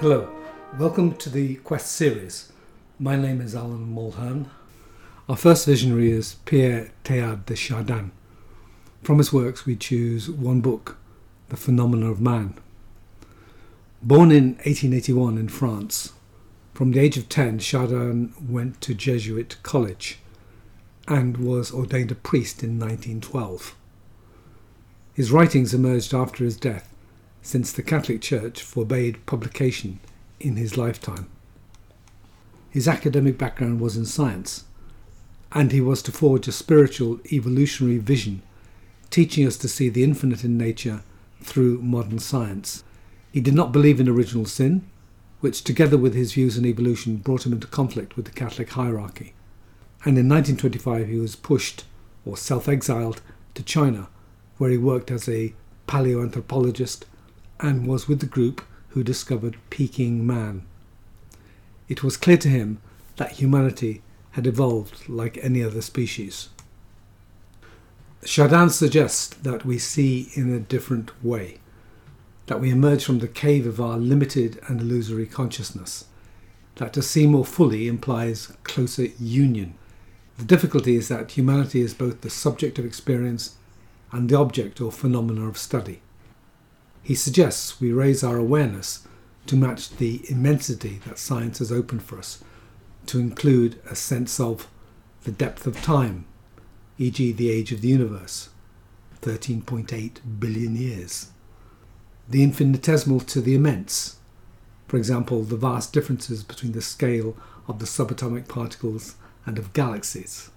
Hello, welcome to the Quest series. My name is Alan Mulhern. Our first visionary is Pierre Teilhard de Chardin. From his works, we choose one book, The Phenomena of Man. Born in 1881 in France, from the age of 10, Chardin went to Jesuit college and was ordained a priest in 1912. His writings emerged after his death, since the Catholic Church forbade publication in his lifetime. His academic background was in science, and he was to forge a spiritual evolutionary vision, teaching us to see the infinite in nature through modern science. He did not believe in original sin, which, together with his views on evolution, brought him into conflict with the Catholic hierarchy. And in 1925, he was pushed or self exiled to China, where he worked as a paleoanthropologist and was with the group who discovered Peking man. It was clear to him that humanity had evolved like any other species. Chardin suggests that we see in a different way, that we emerge from the cave of our limited and illusory consciousness, that to see more fully implies closer union. The difficulty is that humanity is both the subject of experience and the object or phenomena of study. He suggests we raise our awareness to match the immensity that science has opened for us, to include a sense of the depth of time, e.g., the age of the universe, 13.8 billion years, the infinitesimal to the immense, for example, the vast differences between the scale of the subatomic particles and of galaxies,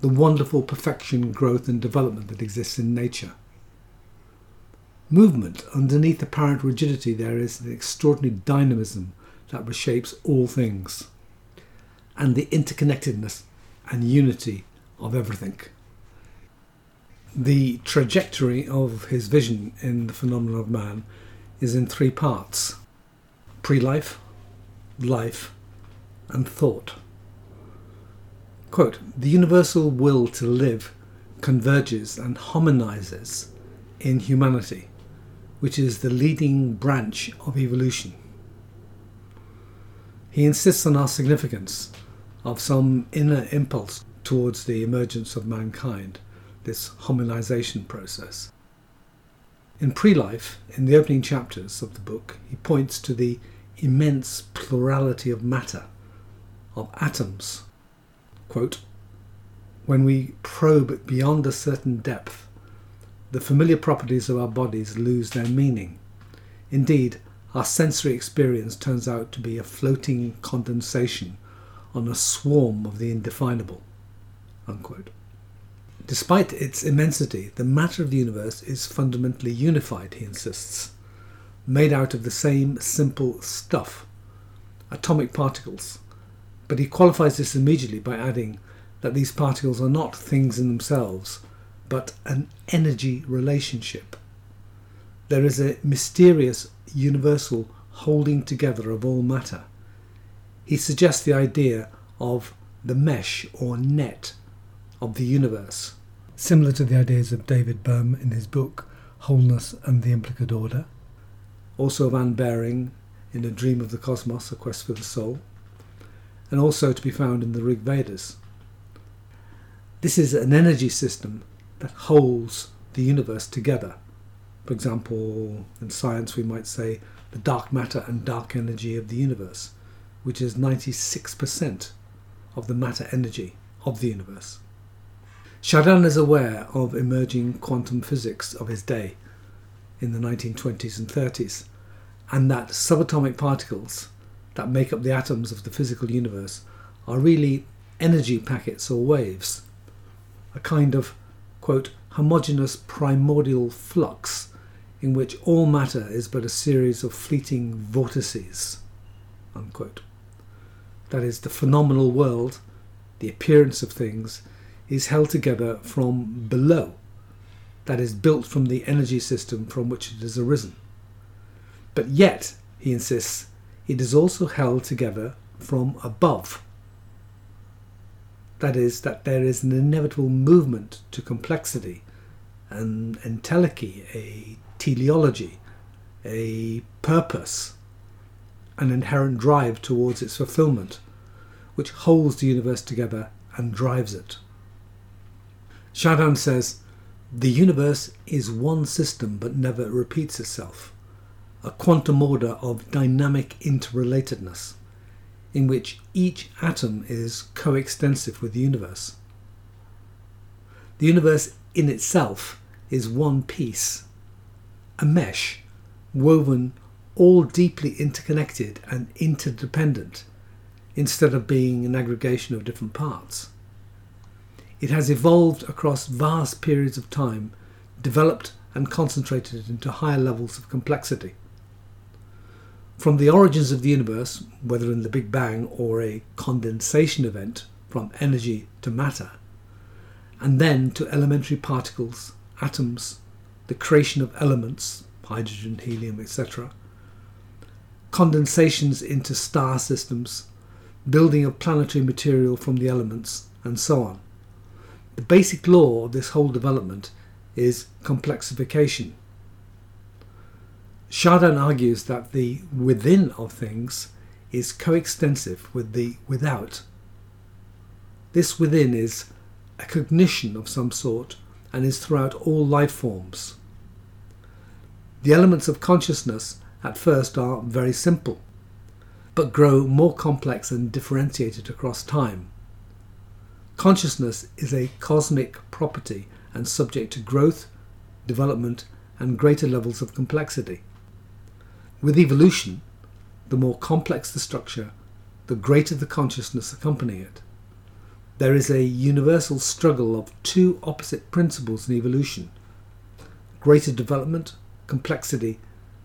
the wonderful perfection, growth, and development that exists in nature movement. Underneath apparent rigidity, there is an extraordinary dynamism that reshapes all things, and the interconnectedness and unity of everything. The trajectory of his vision in the phenomenon of man is in three parts pre life, life, and thought. Quote, the universal will to live converges and harmonizes in humanity which is the leading branch of evolution. He insists on our significance of some inner impulse towards the emergence of mankind, this hominization process. In Pre Life, in the opening chapters of the book, he points to the immense plurality of matter, of atoms. Quote, when we probe beyond a certain depth, the familiar properties of our bodies lose their meaning. Indeed, our sensory experience turns out to be a floating condensation on a swarm of the indefinable. Unquote. Despite its immensity, the matter of the universe is fundamentally unified, he insists, made out of the same simple stuff, atomic particles. But he qualifies this immediately by adding that these particles are not things in themselves, but an energy relationship. There is a mysterious, universal holding together of all matter. He suggests the idea of the mesh or net of the universe, similar to the ideas of David Bohm in his book Wholeness and the Implicate Order, also of Anne Baring in A Dream of the Cosmos, A Quest for the Soul, and also to be found in the Rig Vedas. This is an energy system that holds the universe together. For example, in science, we might say the dark matter and dark energy of the universe, which is 96% of the matter energy of the universe. Chardin is aware of emerging quantum physics of his day in the 1920s and 30s, and that subatomic particles that make up the atoms of the physical universe are really energy packets or waves, a kind of quote, homogeneous primordial flux in which all matter is but a series of fleeting vortices. Unquote. That is, the phenomenal world, the appearance of things, is held together from below, that is, built from the energy system from which it has arisen. But yet, he insists, it is also held together from above that is, that there is an inevitable movement to complexity, an entelechy, a teleology, a purpose. an inherent drive towards its fulfillment, which holds the universe together and drives it. Chardin says, The universe is one system but never repeats itself, a quantum order of dynamic interrelatedness, in which each atom is coextensive with the universe. The universe in itself is one piece, a mesh woven all deeply interconnected and interdependent instead of being an aggregation of different parts. It has evolved across vast periods of time, developed and concentrated into higher levels of complexity. From the origins of the universe, whether in the Big Bang or a condensation event from energy to matter, and then to elementary particles, atoms, the creation of elements, hydrogen, helium, etc., condensations into star systems, building of planetary material from the elements, and so on. The basic law of this whole development is complexification. Chardin argues that the within of things is coextensive with the without. This within is a cognition of some sort and is throughout all life forms. The elements of consciousness at first are very simple, but grow more complex and differentiated across time. Consciousness is a cosmic property and subject to growth, development, and greater levels of complexity. With evolution, the more complex the structure, the greater the consciousness accompanying it. There is a universal struggle of two opposite principles in evolution greater development, complexity,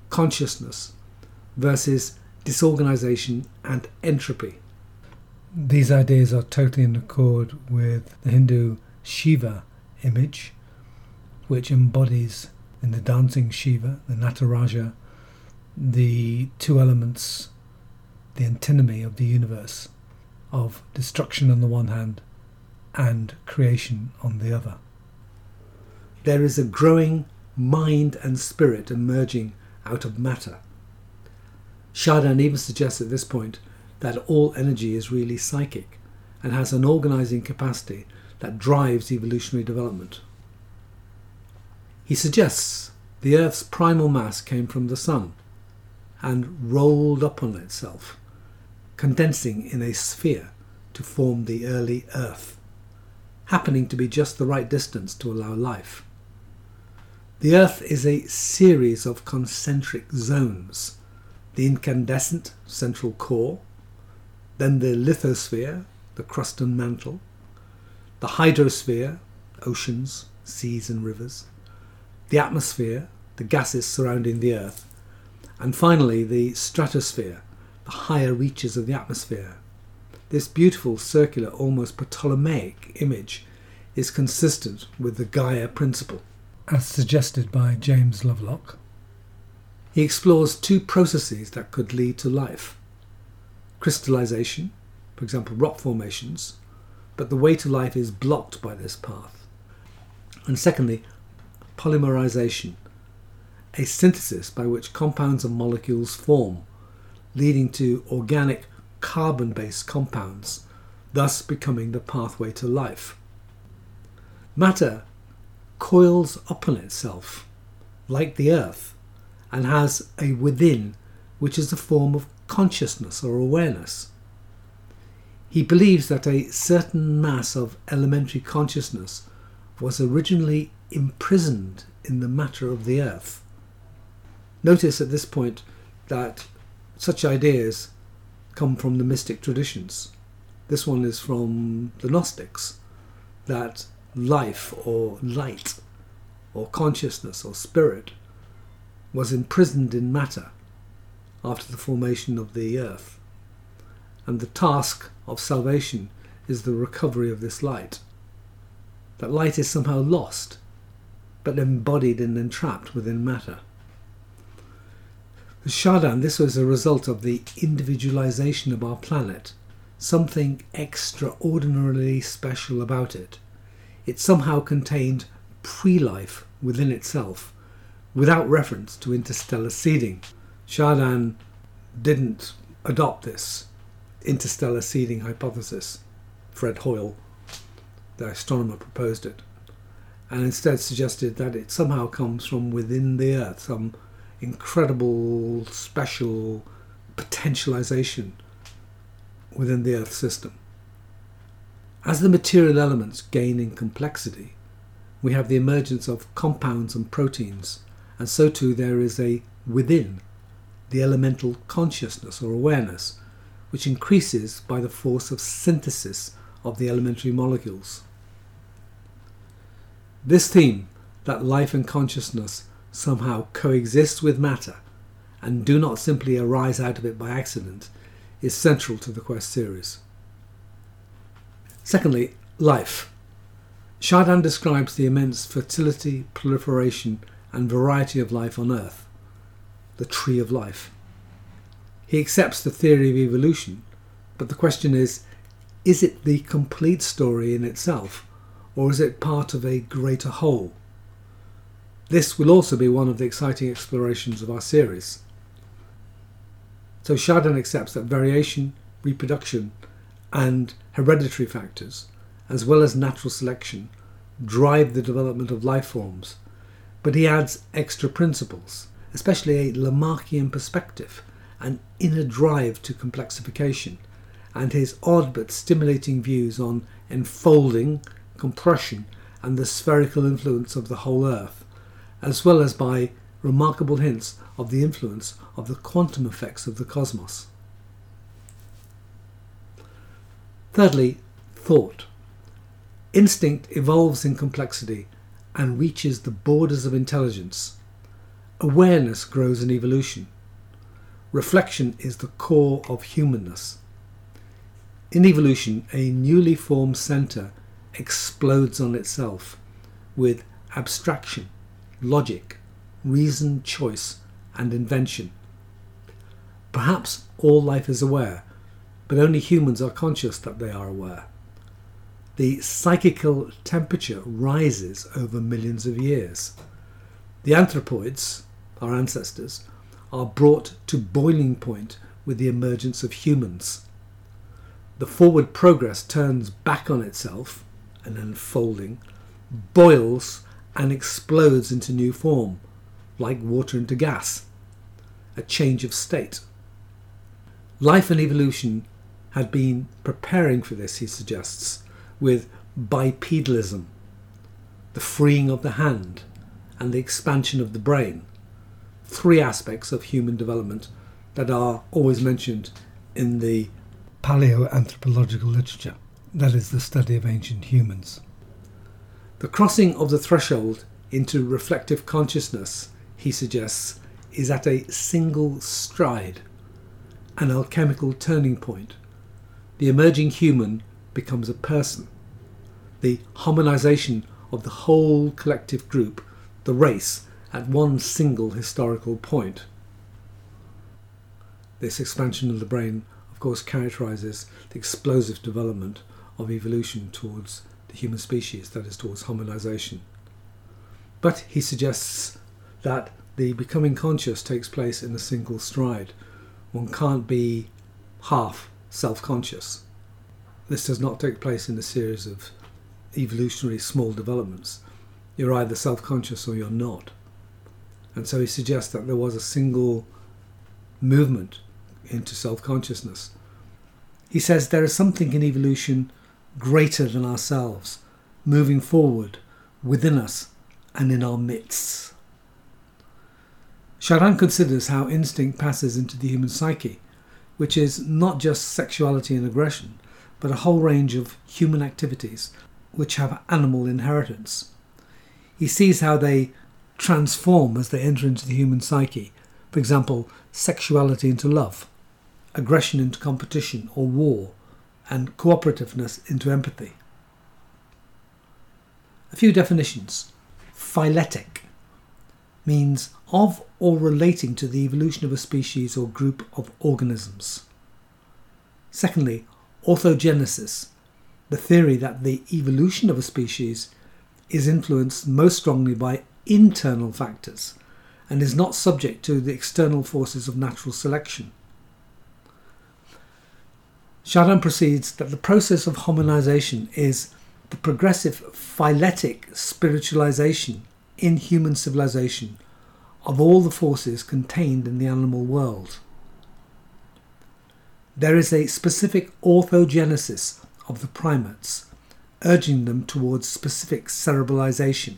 consciousness, versus disorganization and entropy. These ideas are totally in accord with the Hindu Shiva image, which embodies in the dancing Shiva, the Nataraja, the two elements, the antinomy of the universe, of destruction on the one hand and creation on the other. There is a growing mind and spirit emerging out of matter. Chardin even suggests at this point that all energy is really psychic and has an organizing capacity that drives evolutionary development. He suggests the Earth's primal mass came from the Sun and rolled up on itself, condensing in a sphere to form the early Earth, happening to be just the right distance to allow life. The Earth is a series of concentric zones the incandescent central core, then the lithosphere, the crust and mantle, the hydrosphere, oceans, seas, and rivers, the atmosphere, the gases surrounding the Earth, and finally the stratosphere, the higher reaches of the atmosphere. This beautiful, circular, almost Ptolemaic image is consistent with the Gaia principle. As suggested by James Lovelock, he explores two processes that could lead to life crystallization, for example, rock formations, but the way to life is blocked by this path. And secondly, polymerization, a synthesis by which compounds and molecules form, leading to organic carbon based compounds, thus becoming the pathway to life. Matter coils upon itself, like the earth, and has a within, which is a form of consciousness or awareness. He believes that a certain mass of elementary consciousness was originally imprisoned in the matter of the earth. Notice at this point that such ideas come from the mystic traditions. This one is from the Gnostics, that life or light or consciousness or spirit was imprisoned in matter after the formation of the earth. And the task of salvation is the recovery of this light. That light is somehow lost, but embodied and entrapped within matter. Chardin, this was a result of the individualization of our planet, something extraordinarily special about it. It somehow contained pre life within itself without reference to interstellar seeding. Chardin didn't adopt this interstellar seeding hypothesis. Fred Hoyle, the astronomer, proposed it, and instead suggested that it somehow comes from within the Earth, some incredible special potentialization within the Earth system. As the material elements gain in complexity, we have the emergence of compounds and proteins, and so too there is a within, the elemental consciousness or awareness, which increases by the force of synthesis of the elementary molecules. This theme, that life and consciousness somehow coexist with matter and do not simply arise out of it by accident, is central to the Quest series. Secondly, life. Chardin describes the immense fertility, proliferation, and variety of life on Earth, the tree of life. He accepts the theory of evolution, but the question is is it the complete story in itself, or is it part of a greater whole? This will also be one of the exciting explorations of our series. So Chardin accepts that variation, reproduction, and hereditary factors, as well as natural selection, drive the development of life forms, but he adds extra principles, especially a Lamarckian perspective, an inner drive to complexification, and his odd but stimulating views on enfolding, compression, and the spherical influence of the whole Earth, as well as by remarkable hints of the influence of the quantum effects of the cosmos. Thirdly, thought. Instinct evolves in complexity and reaches the borders of intelligence. Awareness grows in evolution. Reflection is the core of humanness. In evolution, a newly formed centre explodes on itself with abstraction, logic, reason, choice, and invention. Perhaps all life is aware, but only humans are conscious that they are aware. The psychical temperature rises over millions of years. The anthropoids, our ancestors, are brought to boiling point with the emergence of humans. The forward progress turns back on itself, an unfolding, boils and explodes into new form, like water into gas, a change of state. Life and evolution had been preparing for this, he suggests, with bipedalism, the freeing of the hand, and the expansion of the brain, three aspects of human development that are always mentioned in the paleoanthropological literature, that is, the study of ancient humans. The crossing of the threshold into reflective consciousness he suggests, is at a single stride, an alchemical turning point. The emerging human becomes a person. The harmonization of the whole collective group, the race, at one single historical point. This expansion of the brain, of course, characterizes the explosive development of evolution towards the human species, that is, towards hominization. But he suggests that the becoming conscious takes place in a single stride. One can't be half self conscious. This does not take place in a series of evolutionary small developments. You're either self conscious or you're not. And so he suggests that there was a single movement into self consciousness. He says there is something in evolution greater than ourselves, moving forward within us and in our midst. Chardin considers how instinct passes into the human psyche, which is not just sexuality and aggression, but a whole range of human activities which have animal inheritance. He sees how they transform as they enter into the human psyche, for example, sexuality into love, aggression into competition or war, and cooperativeness into empathy. A few definitions. Phyletic means of or relating to the evolution of a species or group of organisms. Secondly, orthogenesis, the theory that the evolution of a species is influenced most strongly by internal factors and is not subject to the external forces of natural selection. Chardin proceeds that the process of hominization is the progressive phyletic spiritualization in human civilization of all the forces contained in the animal world. There is a specific orthogenesis of the primates, urging them towards specific cerebralization,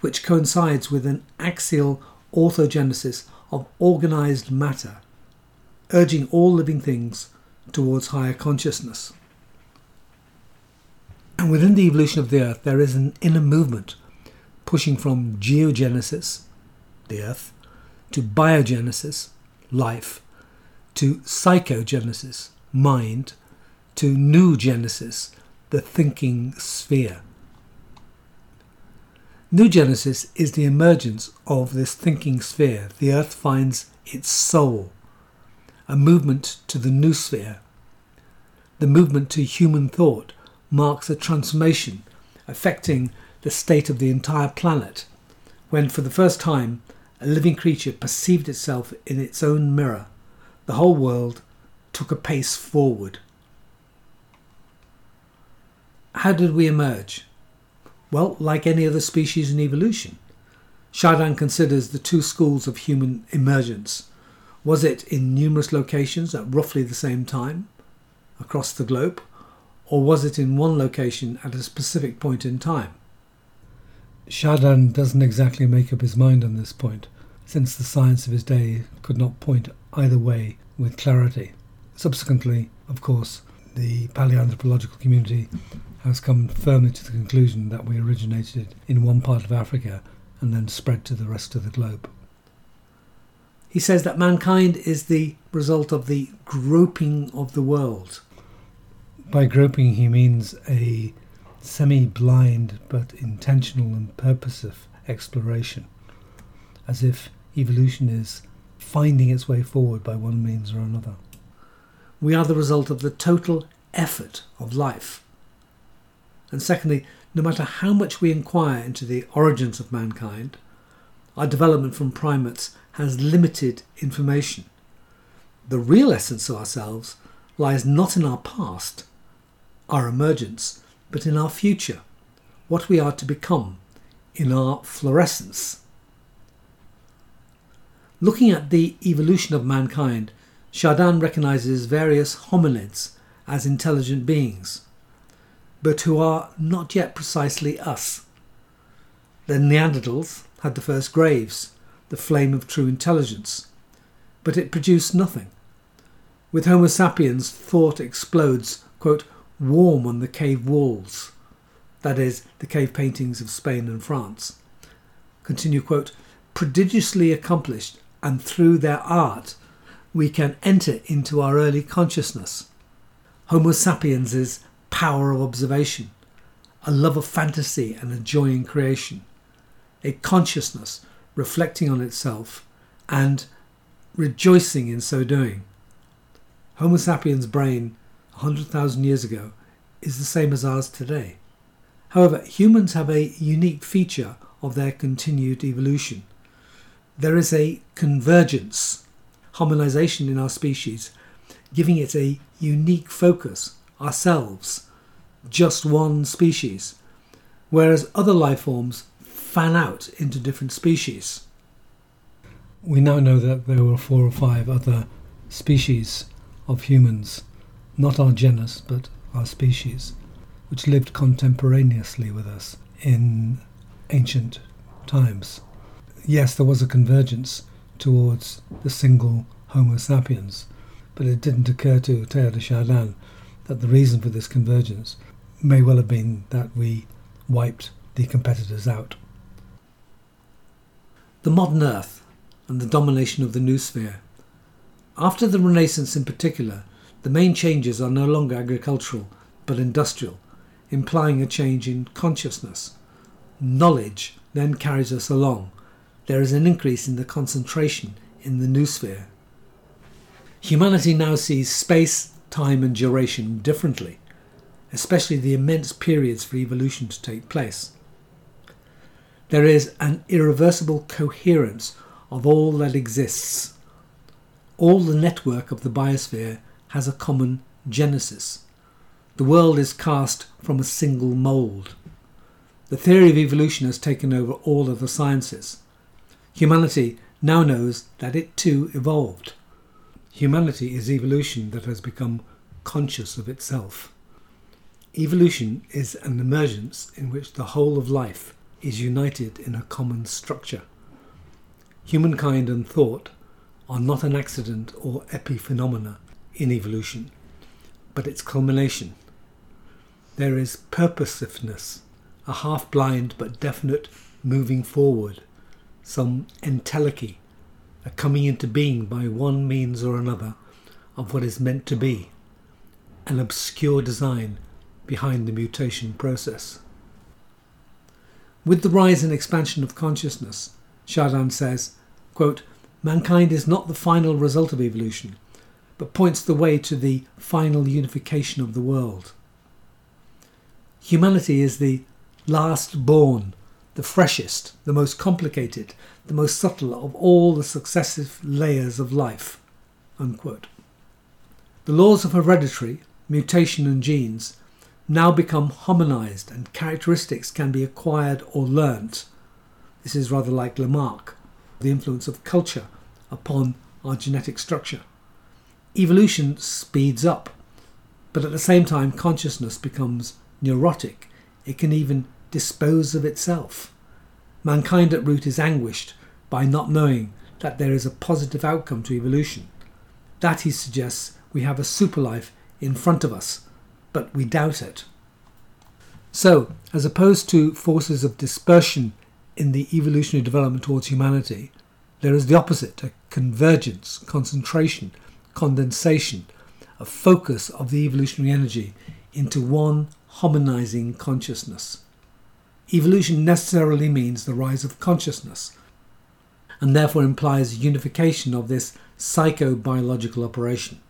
which coincides with an axial orthogenesis of organized matter, urging all living things towards higher consciousness. And within the evolution of the Earth, there is an inner movement pushing from geogenesis, the Earth, to biogenesis, life, to psychogenesis, mind, to noogenesis, the thinking sphere. Noogenesis is the emergence of this thinking sphere. The Earth finds its soul, a movement to the noosphere. The movement to human thought marks a transformation affecting the state of the entire planet when, for the first time, a living creature perceived itself in its own mirror. The whole world took a pace forward. How did we emerge? Well, like any other species in evolution. Chardin considers the two schools of human emergence. Was it in numerous locations at roughly the same time across the globe, or was it in one location at a specific point in time? Chardin doesn't exactly make up his mind on this point, since the science of his day could not point either way with clarity. Subsequently, of course, the paleoanthropological community has come firmly to the conclusion that we originated in one part of Africa and then spread to the rest of the globe. He says that mankind is the result of the groping of the world. By groping, he means a semi blind but intentional and purposive exploration, as if evolution is finding its way forward by one means or another. We are the result of the total effort of life. And secondly, no matter how much we inquire into the origins of mankind, our development from primates has limited information. The real essence of ourselves lies not in our past, our emergence, but in our future, what we are to become, in our fluorescence. Looking at the evolution of mankind, Chardin recognizes various hominids as intelligent beings, but who are not yet precisely us. The Neanderthals had the first graves, the flame of true intelligence, but it produced nothing. With Homo sapiens, thought explodes, quote, warm on the cave walls, that is, the cave paintings of Spain and France. Continue, quote, prodigiously accomplished, and through their art, we can enter into our early consciousness. Homo sapiens' power of observation, a love of fantasy and a joy in creation, a consciousness reflecting on itself and rejoicing in so doing. Homo sapiens' brain 100,000 years ago is the same as ours today. However, humans have a unique feature of their continued evolution. There is a convergence, hominization in our species, giving it a unique focus, ourselves, just one species, whereas other life forms fan out into different species. We now know that there were four or five other species of humans not our genus, but our species, which lived contemporaneously with us in ancient times. Yes, there was a convergence towards the single Homo sapiens, but it didn't occur to Teilhard de Chardin that the reason for this convergence may well have been that we wiped the competitors out. The modern Earth and the domination of the noosphere. After the Renaissance in particular, the main changes are no longer agricultural but industrial, implying a change in consciousness. Knowledge then carries us along. There is an increase in the concentration in the noosphere. Humanity now sees space, time, and duration differently, especially the immense periods for evolution to take place. There is an irreversible coherence of all that exists. All the network of the biosphere has a common genesis. The world is cast from a single mould. The theory of evolution has taken over all other sciences. Humanity now knows that it too evolved. Humanity is evolution that has become conscious of itself. Evolution is an emergence in which the whole of life is united in a common structure. Humankind and thought are not an accident or epiphenomena in evolution, but its culmination. There is purposiveness, a half blind but definite moving forward, some entelechy, a coming into being by one means or another of what is meant to be, an obscure design behind the mutation process. With the rise and expansion of consciousness, Chardin says, quote, Mankind is not the final result of evolution, but points the way to the final unification of the world. Humanity is the last born, the freshest, the most complicated, the most subtle of all the successive layers of life. Unquote. The laws of hereditary, mutation, and genes now become hominized and characteristics can be acquired or learnt. This is rather like Lamarck, the influence of culture upon our genetic structure. Evolution speeds up, but at the same time, consciousness becomes neurotic. It can even dispose of itself. Mankind at root is anguished by not knowing that there is a positive outcome to evolution. That, he suggests, we have a super life in front of us, but we doubt it. So, as opposed to forces of dispersion in the evolutionary development towards humanity, there is the opposite a convergence, concentration, condensation, a focus of the evolutionary energy into one hominizing consciousness. Evolution necessarily means the rise of consciousness, and therefore implies unification of this psychobiological operation,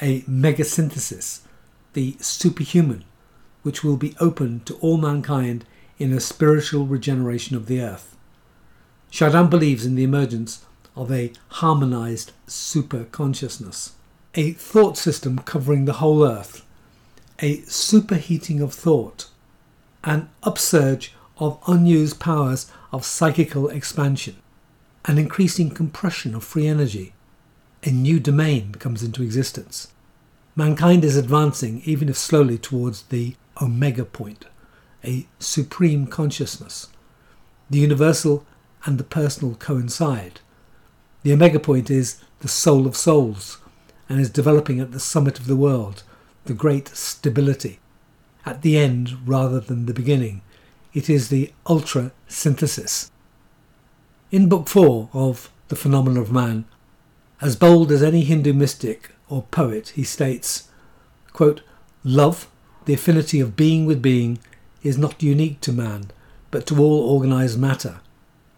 a megasynthesis, the superhuman, which will be open to all mankind in a spiritual regeneration of the earth. Chardin believes in the emergence of a harmonized super consciousness, a thought system covering the whole earth, a superheating of thought, an upsurge of unused powers of psychical expansion, an increasing compression of free energy. A new domain comes into existence. Mankind is advancing, even if slowly, towards the omega point, a supreme consciousness. The universal and the personal coincide. The omega point is the soul of souls and is developing at the summit of the world, the great stability. At the end rather than the beginning, it is the ultra synthesis. In Book 4 of The Phenomena of Man, as bold as any Hindu mystic or poet, he states, quote, Love, the affinity of being with being, is not unique to man, but to all organized matter.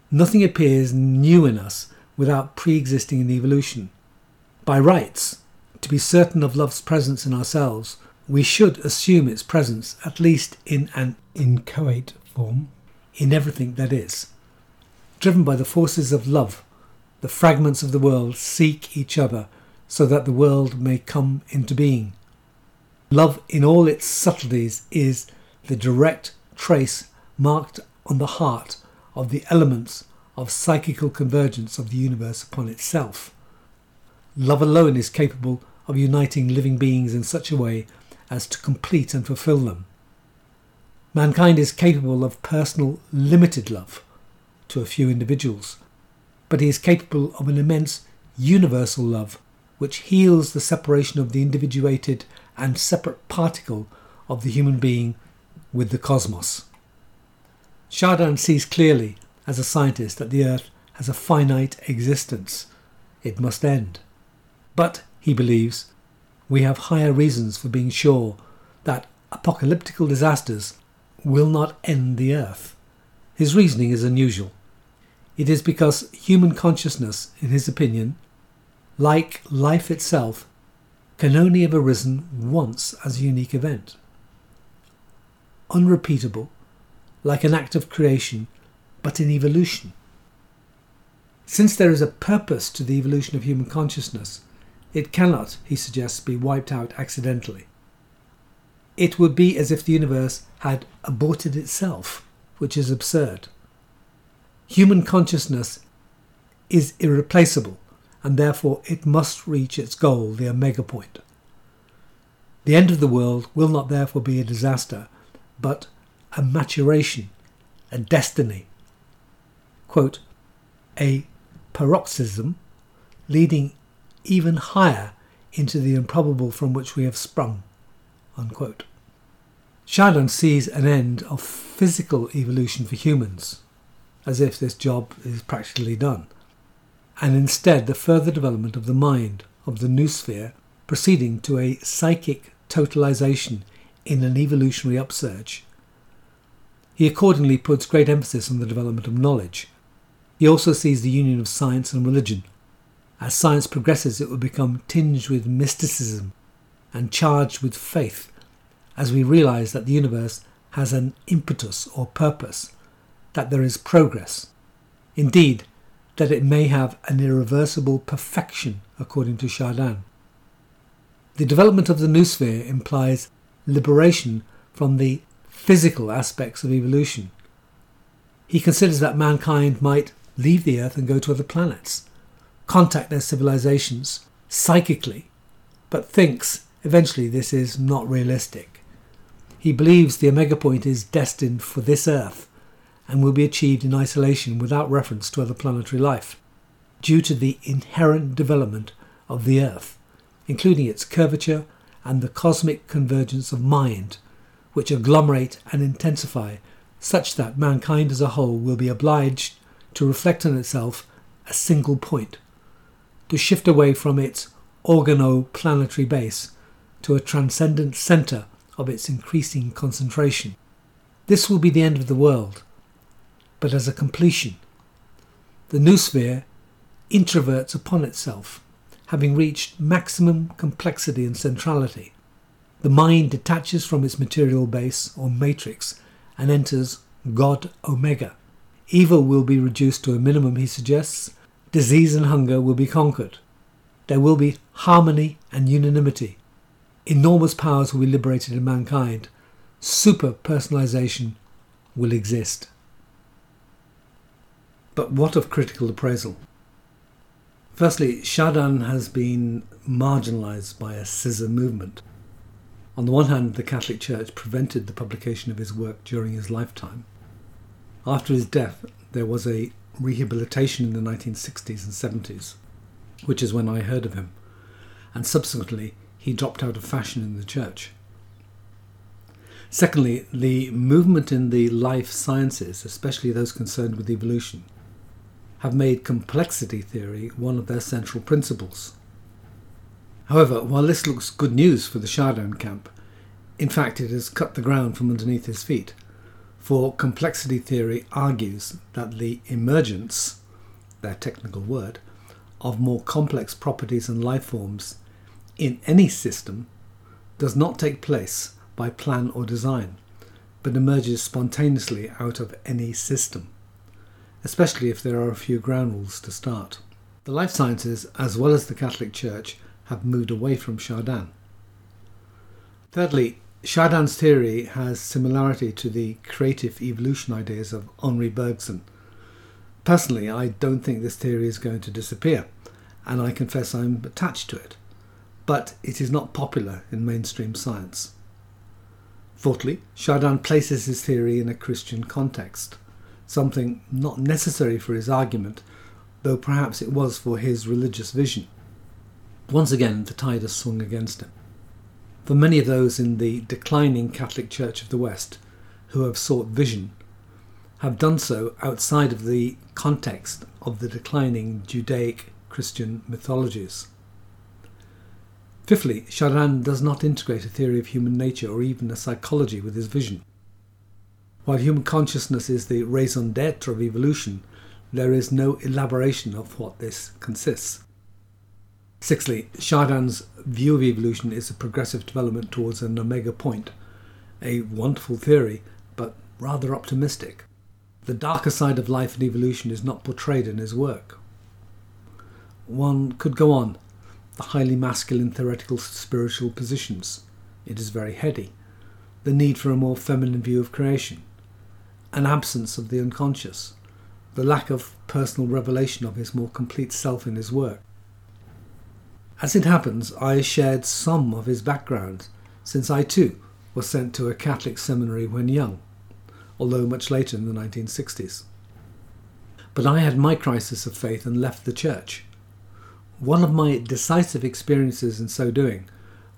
Nothing appears new in us without pre existing in evolution. By rights, to be certain of love's presence in ourselves, we should assume its presence, at least in an inchoate form, in everything that is. Driven by the forces of love, the fragments of the world seek each other so that the world may come into being. Love, in all its subtleties, is the direct trace marked on the heart of the elements of psychical convergence of the universe upon itself. Love alone is capable of uniting living beings in such a way as to complete and fulfill them. Mankind is capable of personal, limited love to a few individuals, but he is capable of an immense universal love which heals the separation of the individuated and separate particle of the human being with the cosmos. Chardin sees clearly, as a scientist, that the Earth has a finite existence. It must end. But, he believes, we have higher reasons for being sure that apocalyptical disasters will not end the Earth. His reasoning is unusual. It is because human consciousness, in his opinion, like life itself, can only have arisen once as a unique event. Unrepeatable, like an act of creation, but in evolution. Since there is a purpose to the evolution of human consciousness, It cannot, he suggests, be wiped out accidentally. It would be as if the universe had aborted itself, which is absurd. Human consciousness is irreplaceable, and therefore it must reach its goal, the omega point. The end of the world will not therefore be a disaster, but a maturation, a destiny. Quote, a paroxysm leading even higher into the improbable from which we have sprung. Unquote. Sees an end of physical evolution for humans, as if this job is practically done, and instead the further development of the mind, of the noosphere, proceeding to a psychic totalization in an evolutionary upsurge. He accordingly puts great emphasis on the development of knowledge. He also sees the union of science and religion. As science progresses, it will become tinged with mysticism and charged with faith as we realize that the universe has an impetus or purpose, that there is progress. Indeed, that it may have an irreversible perfection, according to Chardin. The development of the noosphere implies liberation from the physical aspects of evolution. He considers that mankind might leave the Earth and go to other planets, contact their civilizations psychically, but thinks eventually this is not realistic. He believes the Omega Point is destined for this Earth and will be achieved in isolation without reference to other planetary life, due to the inherent development of the Earth including its curvature and the cosmic convergence of mind, which agglomerate and intensify such that mankind as a whole will be obliged to reflect on itself a single point, to shift away from its organo-planetary base to a transcendent centre of its increasing concentration. This will be the end of the world, but as a completion. The noosphere introverts upon itself having reached maximum complexity and centrality. The mind detaches from its material base or matrix and enters God Omega. Evil will be reduced to a minimum, he suggests. Disease and hunger will be conquered. There will be harmony and unanimity. Enormous powers will be liberated in mankind. Super personalization will exist. But what of critical appraisal? Firstly, Chardin has been marginalised by a scissor movement. On the one hand, the Catholic Church prevented the publication of his work during his lifetime. After his death, there was a rehabilitation in the 1960s and 70s, which is when I heard of him, and subsequently he dropped out of fashion in the church. Secondly, the movement in the life sciences, especially those concerned with evolution, have made complexity theory one of their central principles. However, while this looks good news for the Chardin camp, in fact it has cut the ground from underneath his feet, for complexity theory argues that the emergence, their technical word, of more complex properties and life forms in any system does not take place by plan or design, but emerges spontaneously out of any system especially if there are a few ground rules to start. The life sciences, as well as the Catholic Church, have moved away from Chardin. Thirdly, Chardin's theory has similarity to the creative evolution ideas of Henri Bergson. Personally, I don't think this theory is going to disappear, and I confess I'm attached to it, but it is not popular in mainstream science. Fourthly, Chardin places his theory in a Christian context something not necessary for his argument, though perhaps it was for his religious vision. Once again, the tide has swung against him. For many of those in the declining Catholic Church of the West who have sought vision have done so outside of the context of the declining Judaic Christian mythologies. Fifthly, Chardin does not integrate a theory of human nature or even a psychology with his vision. While human consciousness is the raison d'etre of evolution, there is no elaboration of what this consists. Sixthly, Chardin's view of evolution is a progressive development towards an omega point, a wonderful theory, but rather optimistic. The darker side of life and evolution is not portrayed in his work. One could go on, the highly masculine theoretical spiritual positions. It is very heady. The need for a more feminine view of creation. An absence of the unconscious. The lack of personal revelation of his more complete self in his work. As it happens, I shared some of his background, since I too was sent to a Catholic seminary when young, although much later in the 1960s. But I had my crisis of faith and left the church. One of my decisive experiences in so doing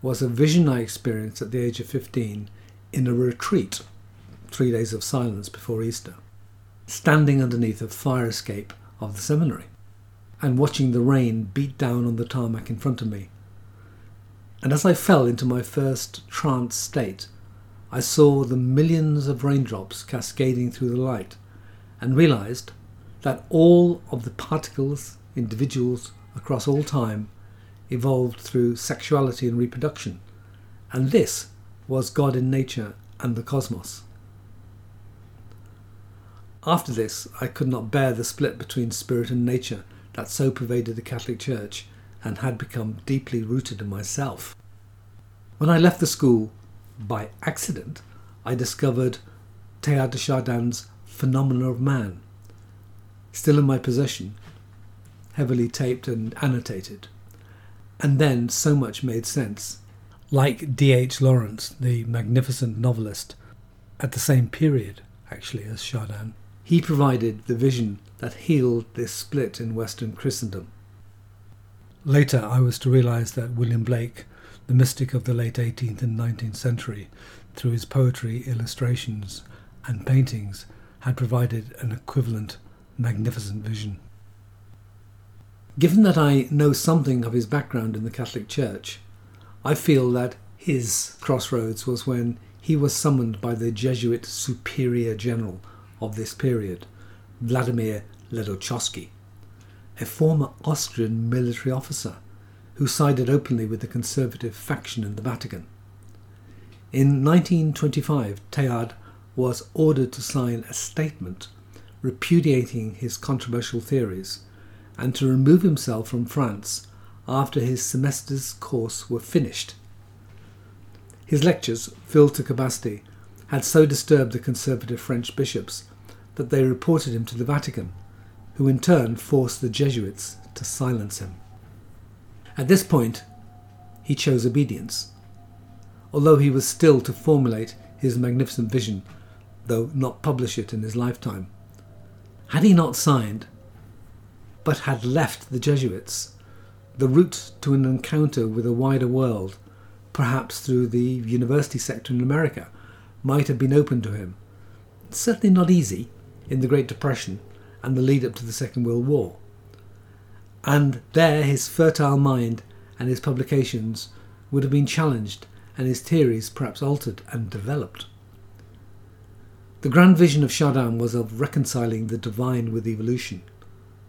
was a vision I experienced at the age of 15 in a retreat, three days of silence before Easter, standing underneath a fire escape of the seminary and watching the rain beat down on the tarmac in front of me. And as I fell into my first trance state, I saw the millions of raindrops cascading through the light and realized that all of the particles, individuals, across all time evolved through sexuality and reproduction, and this was God in nature and the cosmos. After this, I could not bear the split between spirit and nature that so pervaded the Catholic Church and had become deeply rooted in myself. When I left the school, by accident, I discovered Teilhard de Chardin's Phenomena of Man, still in my possession, heavily taped and annotated. And then so much made sense. Like D.H. Lawrence, the magnificent novelist, at the same period, actually, as Chardin, he provided the vision that healed this split in Western Christendom. Later, I was to realize that William Blake, the mystic of the late 18th and 19th century, through his poetry, illustrations, and paintings, had provided an equivalent magnificent vision. Given that I know something of his background in the Catholic Church, I feel that his crossroads was when he was summoned by the Jesuit superior general of this period, Vladimir Ledochowski, a former Austrian military officer who sided openly with the conservative faction in the Vatican. In 1925, Teilhard was ordered to sign a statement repudiating his controversial theories and to remove himself from France after his semester's course were finished. His lectures, filled to capacity, had so disturbed the conservative French bishops that they reported him to the Vatican, who in turn forced the Jesuits to silence him. At this point, he chose obedience, although he was still to formulate his magnificent vision, though not publish it in his lifetime. Had he not signed, but had left the Jesuits, the route to an encounter with a wider world, perhaps through the university sector in America, might have been open to him. Certainly not easy in the Great Depression and the lead up to the Second World War. And there his fertile mind and his publications would have been challenged and his theories perhaps altered and developed. The grand vision of Chardin was of reconciling the divine with evolution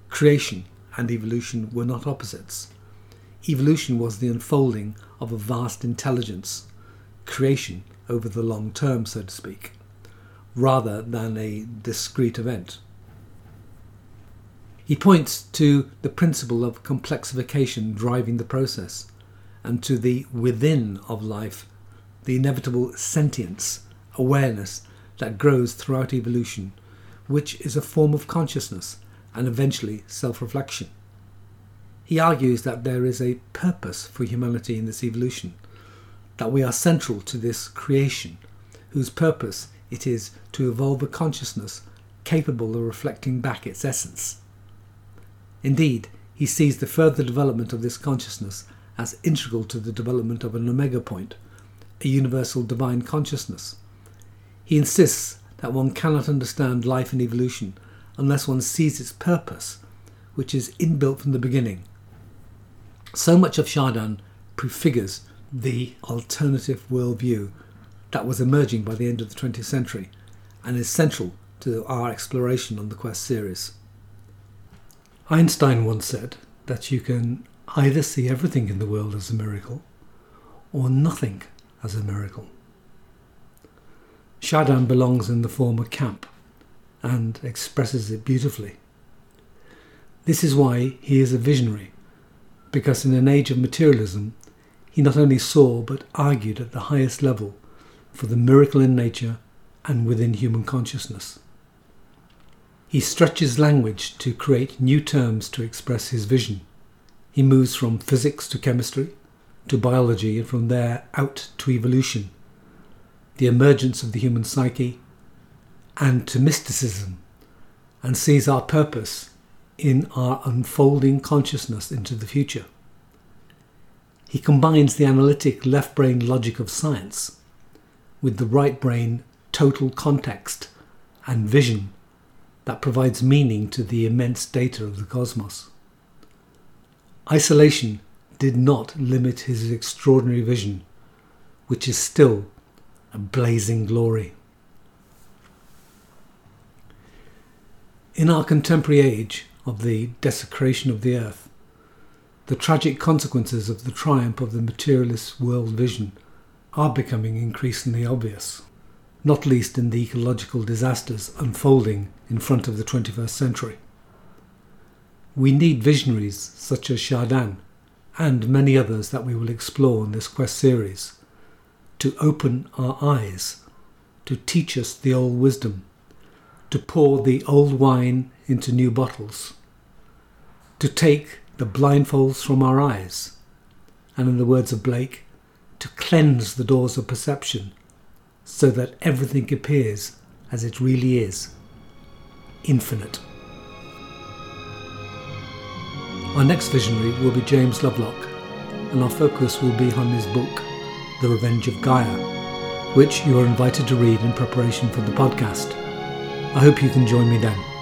Creation and evolution were not opposites. Evolution was the unfolding of a vast intelligence, creation over the long term, so to speak, rather than a discrete event. He points to the principle of complexification driving the process, and to the within of life, the inevitable sentience, awareness that grows throughout evolution, which is a form of consciousness and eventually self reflection. He argues that there is a purpose for humanity in this evolution, that we are central to this creation, whose purpose it is to evolve a consciousness capable of reflecting back its essence. Indeed, he sees the further development of this consciousness as integral to the development of an omega point, a universal divine consciousness. He insists that one cannot understand life and evolution unless one sees its purpose, which is inbuilt from the beginning. So much of Chardin prefigures the alternative worldview that was emerging by the end of the 20th century and is central to our exploration on the Quest series. Einstein once said that you can either see everything in the world as a miracle or nothing as a miracle. Chardin belongs in the former camp and expresses it beautifully. This is why he is a visionary, because in an age of materialism, he not only saw but argued at the highest level for the miracle in nature and within human consciousness. He stretches language to create new terms to express his vision. He moves from physics to chemistry, to biology, and from there out to evolution, the emergence of the human psyche, and to mysticism, and sees our purpose in our unfolding consciousness into the future. He combines the analytic left brain logic of science with the right brain total context and vision that provides meaning to the immense data of the cosmos. Isolation did not limit his extraordinary vision, which is still a blazing glory. In our contemporary age of the desecration of the earth, the tragic consequences of the triumph of the materialist world vision are becoming increasingly obvious not least in the ecological disasters unfolding in front of the 21st century. We need visionaries such as Chardin and many others that we will explore in this quest series to open our eyes, to teach us the old wisdom, to pour the old wine into new bottles, to take the blindfolds from our eyes, and in the words of Blake, to cleanse the doors of perception so that everything appears as it really is infinite. Our next visionary will be James Lovelock, and our focus will be on his book, The Revenge of Gaia, which you are invited to read in preparation for the podcast. I hope you can join me then.